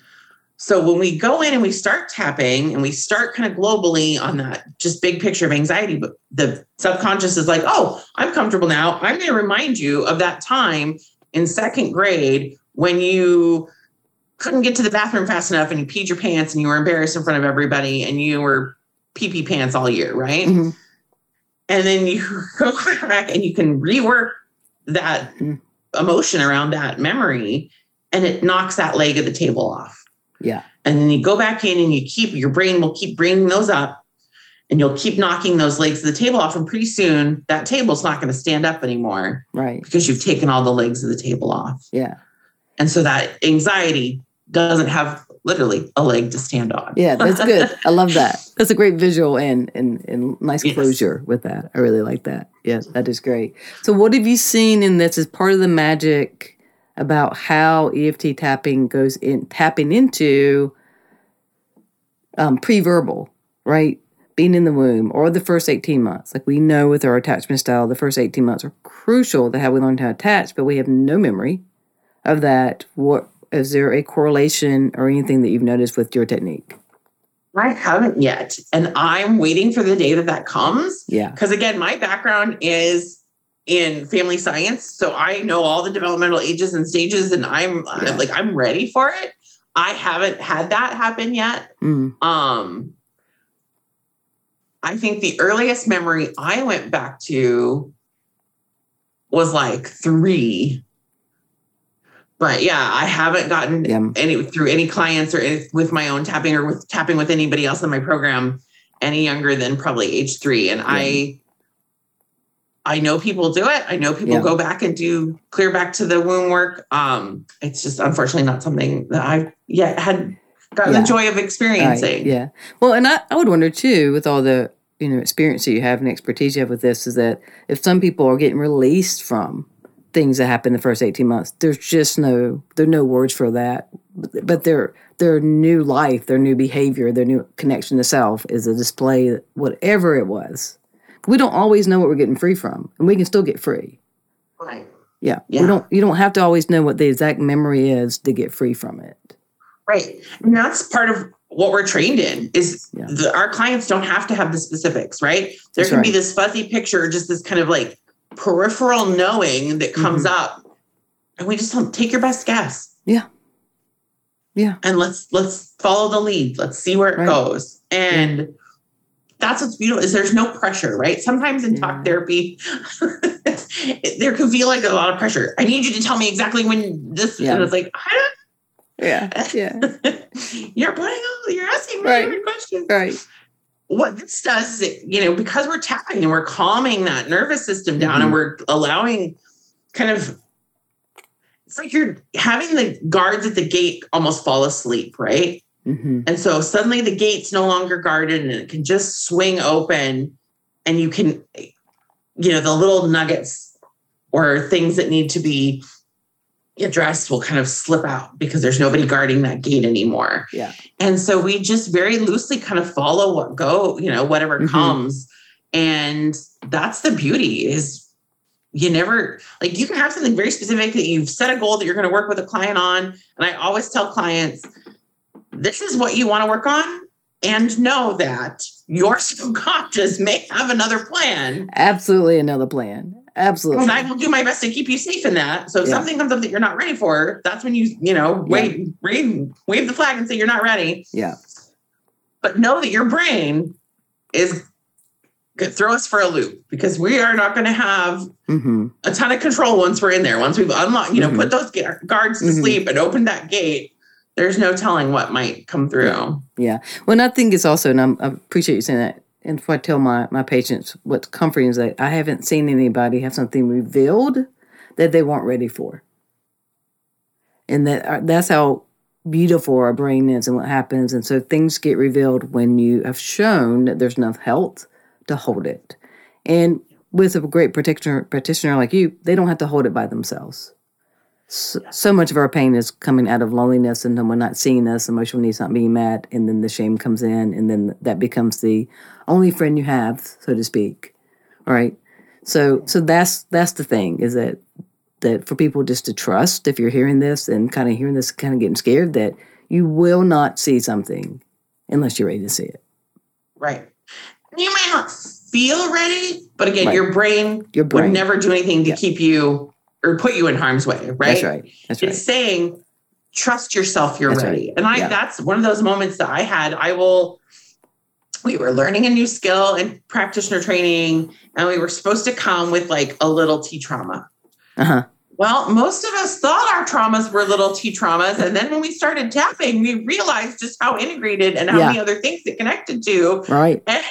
So when we go in and we start tapping and we start kind of globally on that just big picture of anxiety, but the subconscious is like, oh, I'm comfortable now. I'm going to remind you of that time in second grade when you couldn't get to the bathroom fast enough and you peed your pants and you were embarrassed in front of everybody and you were pee pee pants all year, right? hmm And then you go back and you can rework that Mhm. emotion around that memory and it knocks that leg of the table off. Yeah. And then you go back in and you keep your brain will keep bringing those up and you'll keep knocking those legs of the table off. And pretty soon that table's not going to stand up anymore Right. because you've taken all the legs of the table off. Yeah. And so that anxiety doesn't have literally a leg to stand on. Yeah, that's good. I love that. That's a great visual and and, and nice Yes. closure with that. I really like that. Yeah, that is great. So what have you seen in this as part of the magic about how EFT tapping goes in tapping into um, pre-verbal, right? Being in the womb or the first 18 months. Like we know with our attachment style, the first 18 months are crucial to how we learn to attach, but we have no memory of that. What is there a correlation or anything that you've noticed with your technique? I haven't yet. And I'm waiting for the day that that comes. Yeah. Because again, my background is in family science. So I know all the developmental ages and stages, and I'm Yeah. Like, I'm ready for it. I haven't had that happen yet. Mm. Um, I think the earliest memory I went back to was like three. But yeah, I haven't gotten Yeah. any through any clients or any, with my own tapping or with tapping with anybody else in my program any younger than probably age three. And I I know people do it. I know people Yeah. go back and do clear back to the womb work. Um, it's just unfortunately not something that I've yet had gotten Yeah. the joy of Right, experiencing. yeah. Well, and I, I would wonder too, with all the you know experience that you have and expertise you have with this, is that if some people are getting released from things that happen the first eighteen months, there's just no there are no words for that. But, but their their new life, their new behavior, their new connection to self is a display whatever it was. We don't always know what we're getting free from, and we can still get free. Right. Yeah, Yeah. we don't. You don't have to always know what the exact memory is to get free from it. Right. And that's part of what we're trained in is Yeah. the, our clients don't have to have the specifics, right? There That's can be this fuzzy picture, just this kind of like peripheral knowing that comes Mm-hmm. up. And we just don't take your best guess. Yeah. Yeah. And let's let's follow the lead. Let's see where it Right. goes. And that's what's beautiful is there's no pressure, right? Sometimes in Yeah. talk therapy, there can feel like a lot of pressure. I need you to tell me exactly when this Yeah. and it's like, I don't Yeah, yeah, you're putting all, you're asking me Right. questions. right. What this does is, it, you know, because we're tapping and we're calming that nervous system down and Mhm. we're allowing kind of, it's like you're having the guards at the gate almost fall asleep, right? Hmm And so suddenly the gate's no longer guarded and it can just swing open and you can, you know, the little nuggets or things that need to be addressed will kind of slip out because there's nobody guarding that gate anymore. Yeah. And so we just very loosely kind of follow what go, you know, whatever Mhm. comes. And that's the beauty is you never like you can have something very specific that you've set a goal that you're going to work with a client on. And I always tell clients, this is what you want to work on. And know that your subconscious may have another plan. Absolutely another plan. Absolutely. And I will do my best to keep you safe in that. So if Yeah. something comes up that you're not ready for, that's when you, you know, wave, wave, wave the flag and say you're not ready. Yeah. But know that your brain is going to throw us for a loop because we are not going to have hmm a ton of control once we're in there. Once we've unlocked, you know, Mhm. put those guards to Mhm. sleep and opened that gate, there's no telling what might come through. Yeah. Well, and I think it's also, and I'm, I appreciate you saying that. And if I tell my, my patients what's comforting is that I haven't seen anybody have something revealed that they weren't ready for. And that uh, that's how beautiful our brain is and what happens. And so things get revealed when you have shown that there's enough health to hold it. And with a great practitioner, practitioner like you, they don't have to hold it by themselves. So, so much of our pain is coming out of loneliness and someone not seeing us, emotional needs not being met, and then the shame comes in, and then that becomes the only friend you have, so to speak. All right. So so that's that's the thing is that that for people just to trust if you're hearing this and kind of hearing this, kind of getting scared that you will not see something unless you're ready to see it. Right. You may not feel ready, but again, Right. your brain, Your brain. would never do anything to Yeah. keep you or put you in harm's way, right? That's right. That's right. It's saying, trust yourself, you're That's right. ready. And I Yeah. that's one of those moments that I had. I will we were learning a new skill in practitioner training, and we were supposed to come with like a little T trauma. Uh huh. Well, most of us thought our traumas were little T traumas. And then when we started tapping, we realized just how integrated and how Yeah. many other things it connected to. Right. And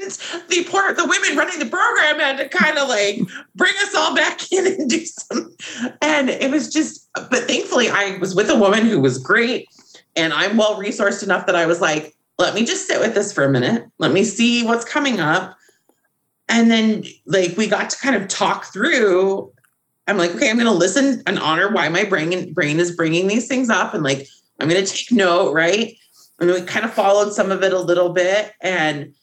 it's the poor the women running the program had to kind of like bring us all back in and do some and it was just but thankfully I was with a woman who was great and I'm well resourced enough that I was like, let me just sit with this for a minute. Let me see what's coming up. And then like we got to kind of talk through. I'm like, okay, I'm going to listen and honor why my brain brain is bringing these things up, and like I'm going to take note, right? And we kind of followed some of it a little bit, and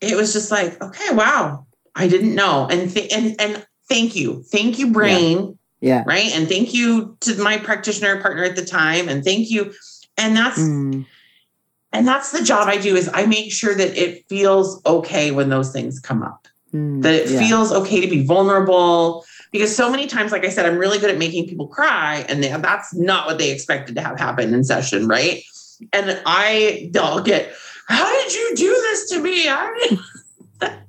it was just like, okay, wow, I didn't know, and th- and and thank you, thank you, brain, Yeah. right, and thank you to my practitioner partner at the time, and thank you, and that's Mm, and that's the job I do is I make sure that it feels okay when those things come up. Mm, that it yeah. feels okay to be vulnerable. Because so many times, like I said, I'm really good at making people cry, and they, that's not what they expected to have happen in session, right? And I, they'll get, how did you do this to me? I and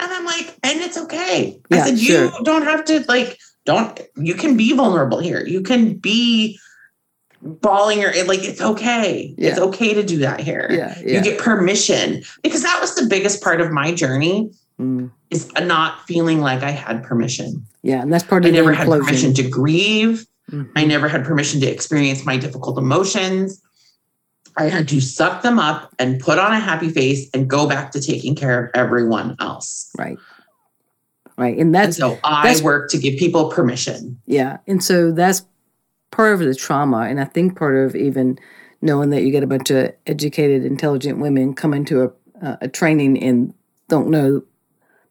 I'm like, and it's okay. Yeah, I said, sure. you don't have to like, don't. You can be vulnerable here. You can be bawling your like. It's okay. It's okay to do that here. Yeah, yeah, You get permission because that was the biggest part of my journey Mm, is not feeling like I had permission. yeah, and that's part of the never had permission to grieve. Mhm. I never had permission to experience my difficult emotions. I had to suck them up and put on a happy face and go back to taking care of everyone else. Right. Right. And And that's so I that's- work to give people permission. Yeah. And so that's part of the trauma. And I think part of even knowing that you get a bunch of educated, intelligent women come into a, a training and don't know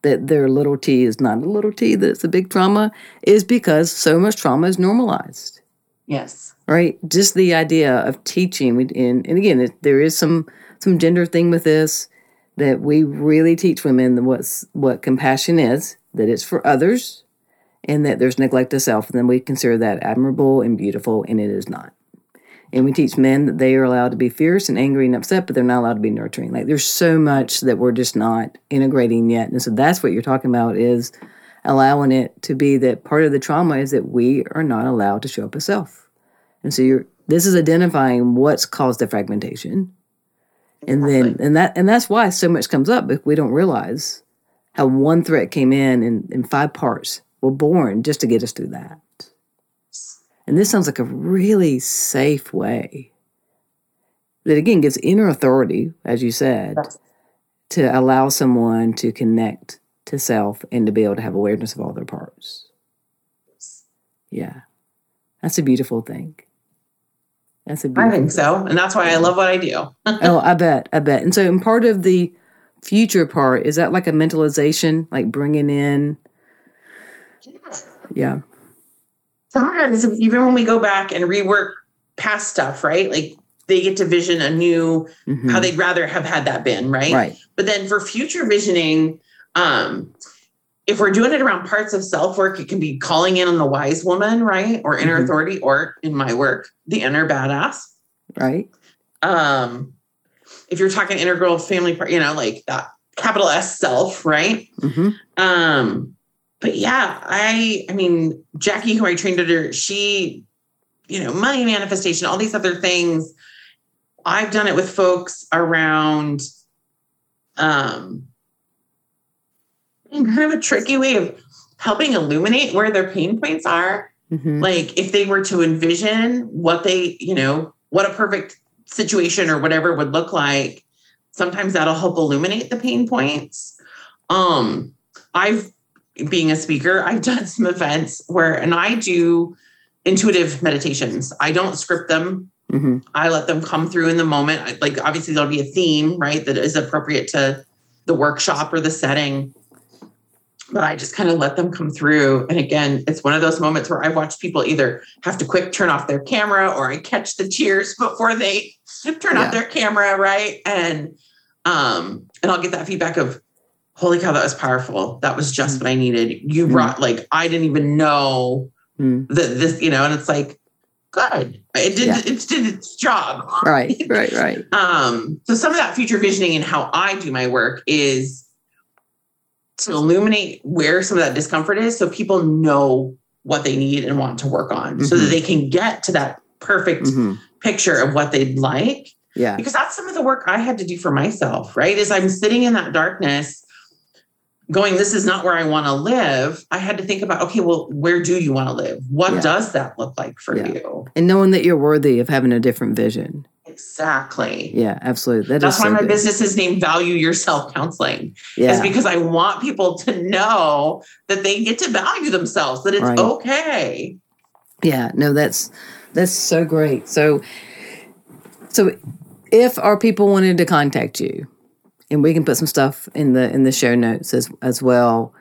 that their little t is not a little t, that it's a big trauma, is because so much trauma is normalized. Yes. Right. Just the idea of teaching. And, and again, it, there is some some gender thing with this that we really teach women what's what compassion is, that it's for others, and that there's neglect of self, and then we consider that admirable and beautiful, and it is not. And we teach men that they are allowed to be fierce and angry and upset, but they're not allowed to be nurturing. Like there's so much that we're just not integrating yet. And so that's what you're talking about is allowing it to be that part of the trauma is that we are not allowed to show up as self. And so you're this is identifying what's caused the fragmentation. And then and that and that's why so much comes up if we don't realize how one threat came in in, in five parts were born just to get us through that. And this sounds like a really safe way that again gives inner authority, as you said, Yes. to allow someone to connect to self and to be able to have awareness of all their parts. Yeah. That's a beautiful thing. That's a I think so. And that's why I love what I do. oh, I bet, I bet. And so, in part of the future part, is that like a mentalization, like bringing in, yeah, Sometimes, even when we go back and rework past stuff, right? Like they get to vision a new, mhm, how they'd rather have had that been, right? right, But then for future visioning, um, if we're doing it around parts of self work, it can be calling in on the wise woman, right? Or inner Mhm. authority, or in my work, the inner badass. right, Um, if you're talking internal family part, you know, like that capital S self, right? hmm Um, but yeah, I I mean, Jackie, who I trained under, she, you know, money manifestation, all these other things. I've done it with folks around um kind of a tricky way of helping illuminate where their pain points are. hmm Like if they were to envision what they, you know, what a perfect situation or whatever would look like, sometimes that'll help illuminate the pain points. Um, I've being a speaker, I've done some events where and I do intuitive meditations. I don't script them. hmm I let them come through in the moment. Like obviously there'll be a theme, right, that is appropriate to the workshop or the setting. But I just kind of let them come through. And again, it's one of those moments where I've watched people either have to quick turn off their camera or I catch the cheers before they turn Yeah. off their camera, right? And um, and I'll get that feedback of holy cow, that was powerful. That was just what I needed. You Mm. brought like I didn't even know Mm. that this, you know, and it's like, good. It did Yeah. it did its job. right, right, right, Um, so some of that future visioning and how I do my work is to illuminate where some of that discomfort is so people know what they need and want to work on so that Mhm. they can get to that perfect hmm picture of what they'd like yeah, because that's some of the work I had to do for myself, right? Is I'm sitting in that darkness going, this is not where I want to live. I had to think about, okay, well, where do you want to live? What Yeah. does that look like for Yeah. you? and knowing that you're worthy of having a different vision. Exactly. Yeah, absolutely. That That's is why so my good. business is named Value Yourself Counseling. Is because I want people to know that they get to value themselves, that it's Right. okay. Yeah, no, that's that's so great. So, so if our people wanted to contact you, and we can put some stuff in the in the show notes as as well,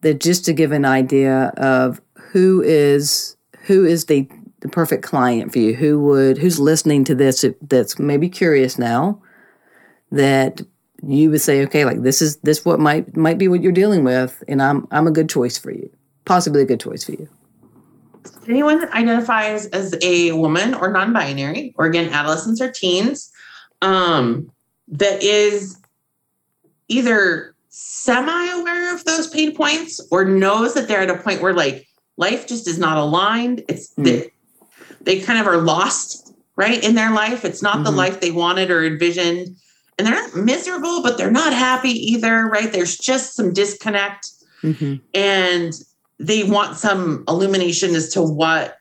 that just to give an idea of who is who is the the perfect client for you, who would who's listening to this that's maybe curious now, that you would say, okay, like this is this what might might be what you're dealing with, and I'm I'm a good choice for you. possibly a good choice for you. Anyone that identifies as a woman or non-binary, or again, adolescents or teens, um, that is either semi-aware of those pain points or knows that they're at a point where like life just is not aligned. It's Mm. They, kind of are lost, right, in their life. It's not the Mhm. life they wanted or envisioned. And they're not miserable, but they're not happy either, right? There's just some disconnect hmm and they want some illumination as to what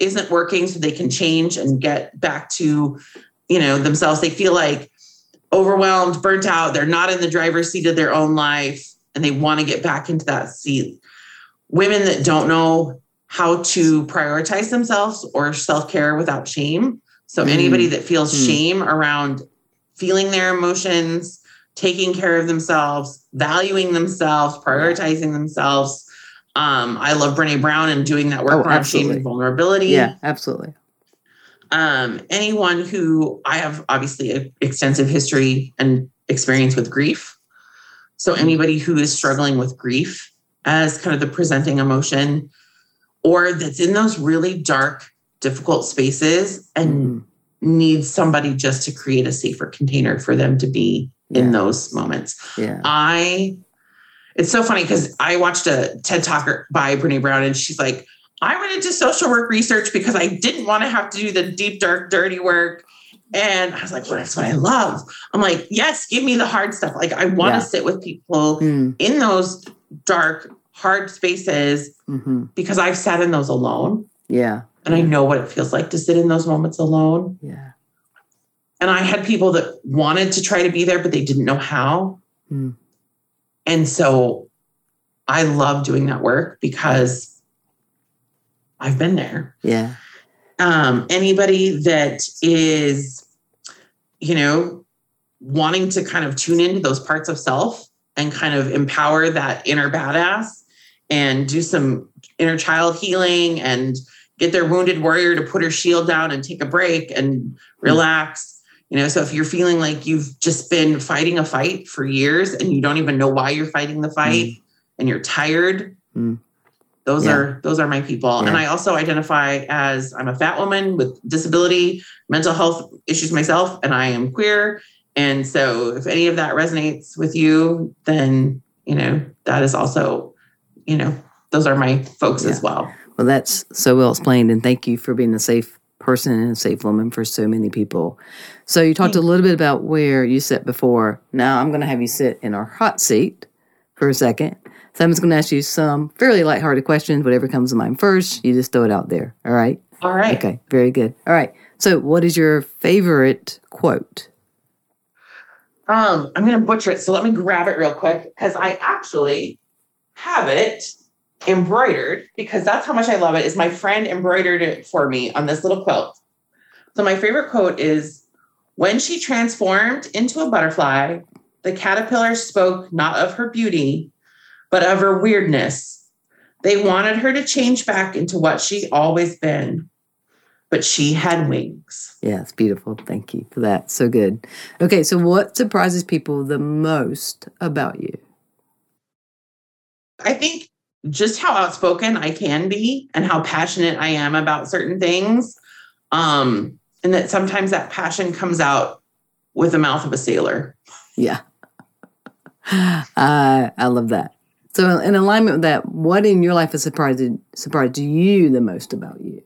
isn't working so they can change and get back to you know themselves they feel like overwhelmed burnt out they're not in the driver's seat of their own life and they want to get back into that seat women that don't know how to prioritize themselves or self-care without shame so Mm. anybody that feels Mm. shame around feeling their emotions taking care of themselves, valuing themselves, prioritizing themselves. Um, I love Brene Brown and doing that work Oh, around shame and vulnerability. Yeah, absolutely. Um, anyone who I have obviously an extensive history and experience with grief. So anybody who is struggling with grief as kind of the presenting emotion, or that's in those really dark, difficult spaces and Mhm. needs somebody just to create a safer container for them to be in those moments. Yeah. I it's so funny because I watched a TED talker by Brene Brown and she's like, I went into social work research because I didn't want to have to do the deep, dark, dirty work. And I was like, well, that's what I love. I'm like, yes, give me the hard stuff. Like I want to Yeah. sit with people Mm, in those dark, hard spaces hmm because I've sat in those alone Yeah. and I know what it feels like to sit in those moments alone. Yeah. And I had people that wanted to try to be there, but they didn't know how. Mm. And so I love doing that work because I've been there. Yeah. Um, anybody that is, you know, wanting to kind of tune into those parts of self and kind of empower that inner badass and do some inner child healing and get their wounded warrior to put her shield down and take a break and relax. You know, so if you're feeling like you've just been fighting a fight for years and you don't even know why you're fighting the fight and you're tired, Mm. those Yeah. are those are my people. And I also identify as I'm a fat woman with disability, mental health issues myself, and I am queer. And so if any of that resonates with you, then you know, that is also, you know, those are my folks as well. Well, that's so well explained, and thank you for being a safe person and a safe woman for so many people. So you talked a little bit about where you sit before. Now I'm going to have you sit in our hot seat for a second. So I'm just going to ask you some fairly lighthearted questions. Whatever comes to mind first, you just throw it out there. All right. All right. Okay. Very good. All right. So, what is your favorite quote? Um, I'm gonna butcher it, so let me grab it real quick because I actually have it embroidered because that's how much I love it. Is my friend embroidered it for me on this little quilt. So my favorite quote is when she transformed into a butterfly, the caterpillar spoke not of her beauty, but of her weirdness. They wanted her to change back into what she always been, but she had wings. It's beautiful. Thank you for that. So good. Okay. So, what surprises people the most about you? I think just how outspoken I can be and how passionate I am about certain things. Um, and that sometimes that passion comes out with the mouth of a sailor. Yeah. I I love that. So in alignment with that, what in your life has surprised surprised you the most about you?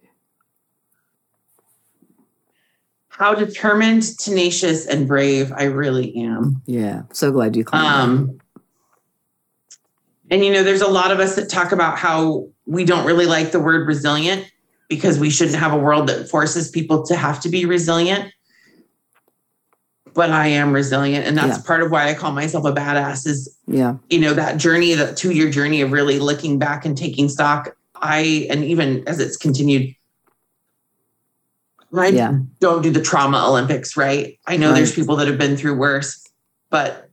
How determined, tenacious, and brave I really am. Yeah. So glad you. Um, and you know, there's a lot of us that talk about how we don't really like the word resilient because we shouldn't have a world that forces people to have to be resilient. But I am resilient, and that's Yeah. part of why I call myself a badass. Is Yeah. you know that journey, that two year journey of really looking back and taking stock. I and even as it's continued, I Yeah. don't do the trauma Olympics, right? I know there's people that have been through worse, but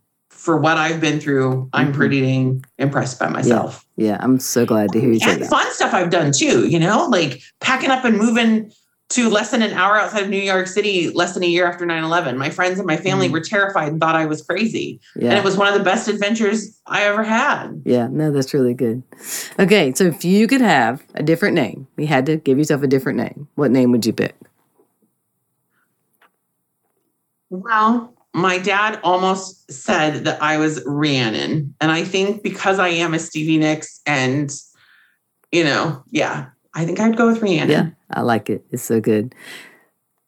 for what I've been through, I'm Mhm. pretty dang impressed by myself. Yeah. I'm so glad to hear you say And that. fun stuff I've done too, you know, like packing up and moving to less than an hour outside of New York City, less than a year after 9 11. My friends and my family Mhm. were terrified and thought I was crazy. Yeah. And it was one of the best adventures I ever had. Yeah, no, that's really good. Okay, so if you could have a different name, you had to give yourself a different name. What name would you pick? Well, my dad almost said that I was Rhiannon. And I think because I am a Stevie Nicks and, you know, yeah, I think I'd go with Rhiannon. Yeah, I like it. It's so good.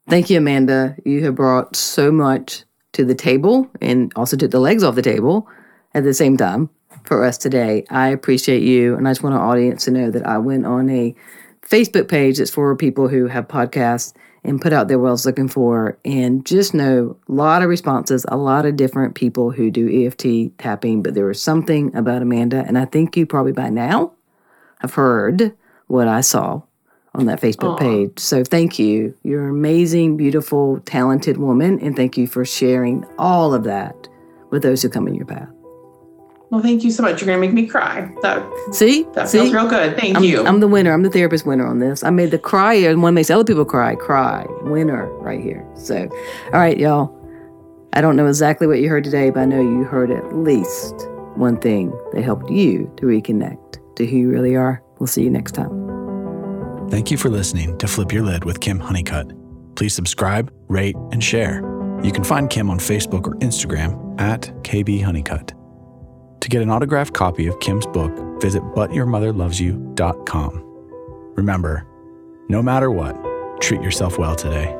Thank you, Amanda. You have brought so much to the table and also took the legs off the table at the same time for us today. I appreciate you. And I just want our audience to know that I went on a Facebook page that's for people who have podcasts and put out there what I was looking for. And just know a lot of responses, a lot of different people who do EFT tapping, but there was something about Amanda. And I think you probably by now have heard what I saw on that Facebook Aw. page. So thank you. You're an amazing, beautiful, talented woman. And thank you for sharing all of that with those who come in your path. Well, thank you so much. You're going to make me cry. That, See? that See? feels real good. Thank I'm, you. I'm the winner. I'm the therapist winner on this. I made the crier and one makes other people cry. Cry. Winner right here. So, all right, y'all. I don't know exactly what you heard today, but I know you heard at least one thing that helped you to reconnect to who you really are. We'll see you next time. Thank you for listening to Flip Your Lid with Kim Honeycutt. Please subscribe, rate, and share. You can find Kim on Facebook or Instagram at KB Honeycutt. To get an autographed copy of Kim's book, visit butyourmotherlovesyou.com. Remember, no matter what, treat yourself well today.